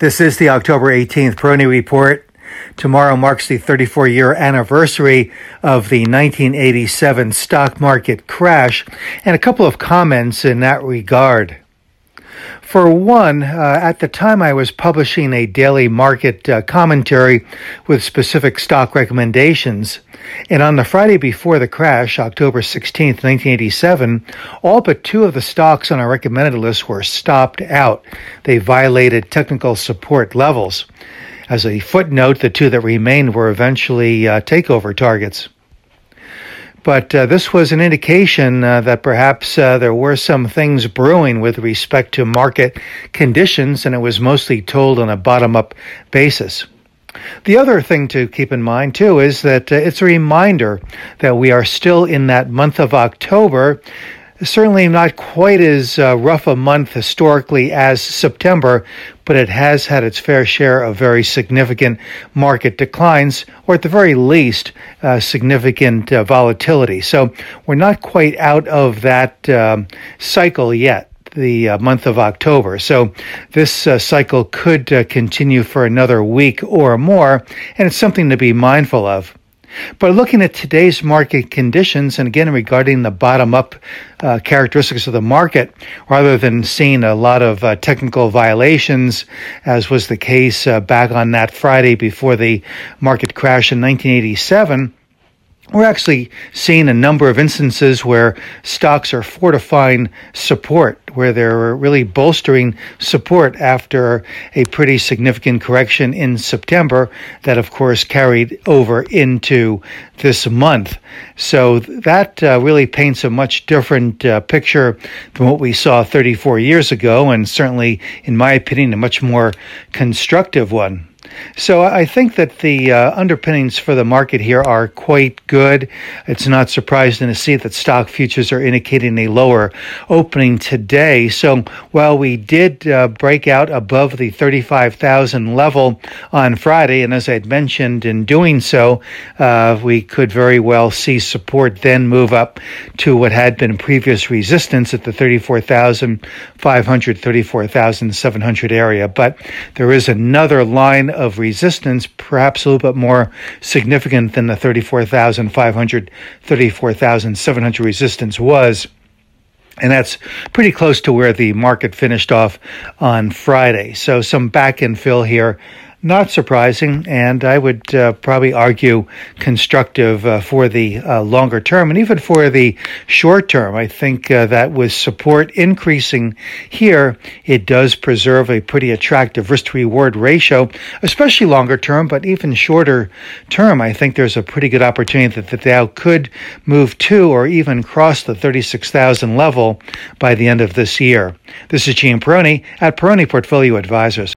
This is the October 18th Peroni Report. Tomorrow marks the 34 year anniversary of the 1987 stock market crash, and a couple of comments in that regard. For one, uh, at the time I was publishing a daily market uh, commentary with specific stock recommendations, and on the Friday before the crash, October 16, 1987, all but two of the stocks on our recommended list were stopped out. They violated technical support levels. As a footnote, the two that remained were eventually uh, takeover targets. But uh, this was an indication uh, that perhaps uh, there were some things brewing with respect to market conditions, and it was mostly told on a bottom up basis. The other thing to keep in mind, too, is that uh, it's a reminder that we are still in that month of October certainly not quite as uh, rough a month historically as September, but it has had its fair share of very significant market declines, or at the very least, uh, significant uh, volatility. So we're not quite out of that um, cycle yet. The uh, month of October. So, this uh, cycle could uh, continue for another week or more, and it's something to be mindful of. But looking at today's market conditions, and again regarding the bottom up uh, characteristics of the market, rather than seeing a lot of uh, technical violations, as was the case uh, back on that Friday before the market crash in 1987, we're actually seeing a number of instances where stocks are fortifying support, where they're really bolstering support after a pretty significant correction in September that, of course, carried over into this month. So that uh, really paints a much different uh, picture than what we saw 34 years ago, and certainly, in my opinion, a much more constructive one. So I think that the uh, underpinnings for the market here are quite good. It's not surprising to see that stock futures are indicating a lower opening today. So while we did uh, break out above the 35,000 level on Friday, and as I'd mentioned in doing so, uh, we could very well see support then move up to what had been previous resistance at the 34,500, 34,700 area. But there is another line of resistance, perhaps a little bit more significant than the 34,500, 34,700 resistance was. And that's pretty close to where the market finished off on Friday. So some back end fill here not surprising, and I would uh, probably argue constructive uh, for the uh, longer term and even for the short term. I think uh, that with support increasing here, it does preserve a pretty attractive risk to reward ratio, especially longer term, but even shorter term. I think there's a pretty good opportunity that the Dow could move to or even cross the 36,000 level by the end of this year. This is Gene Peroni at Peroni Portfolio Advisors.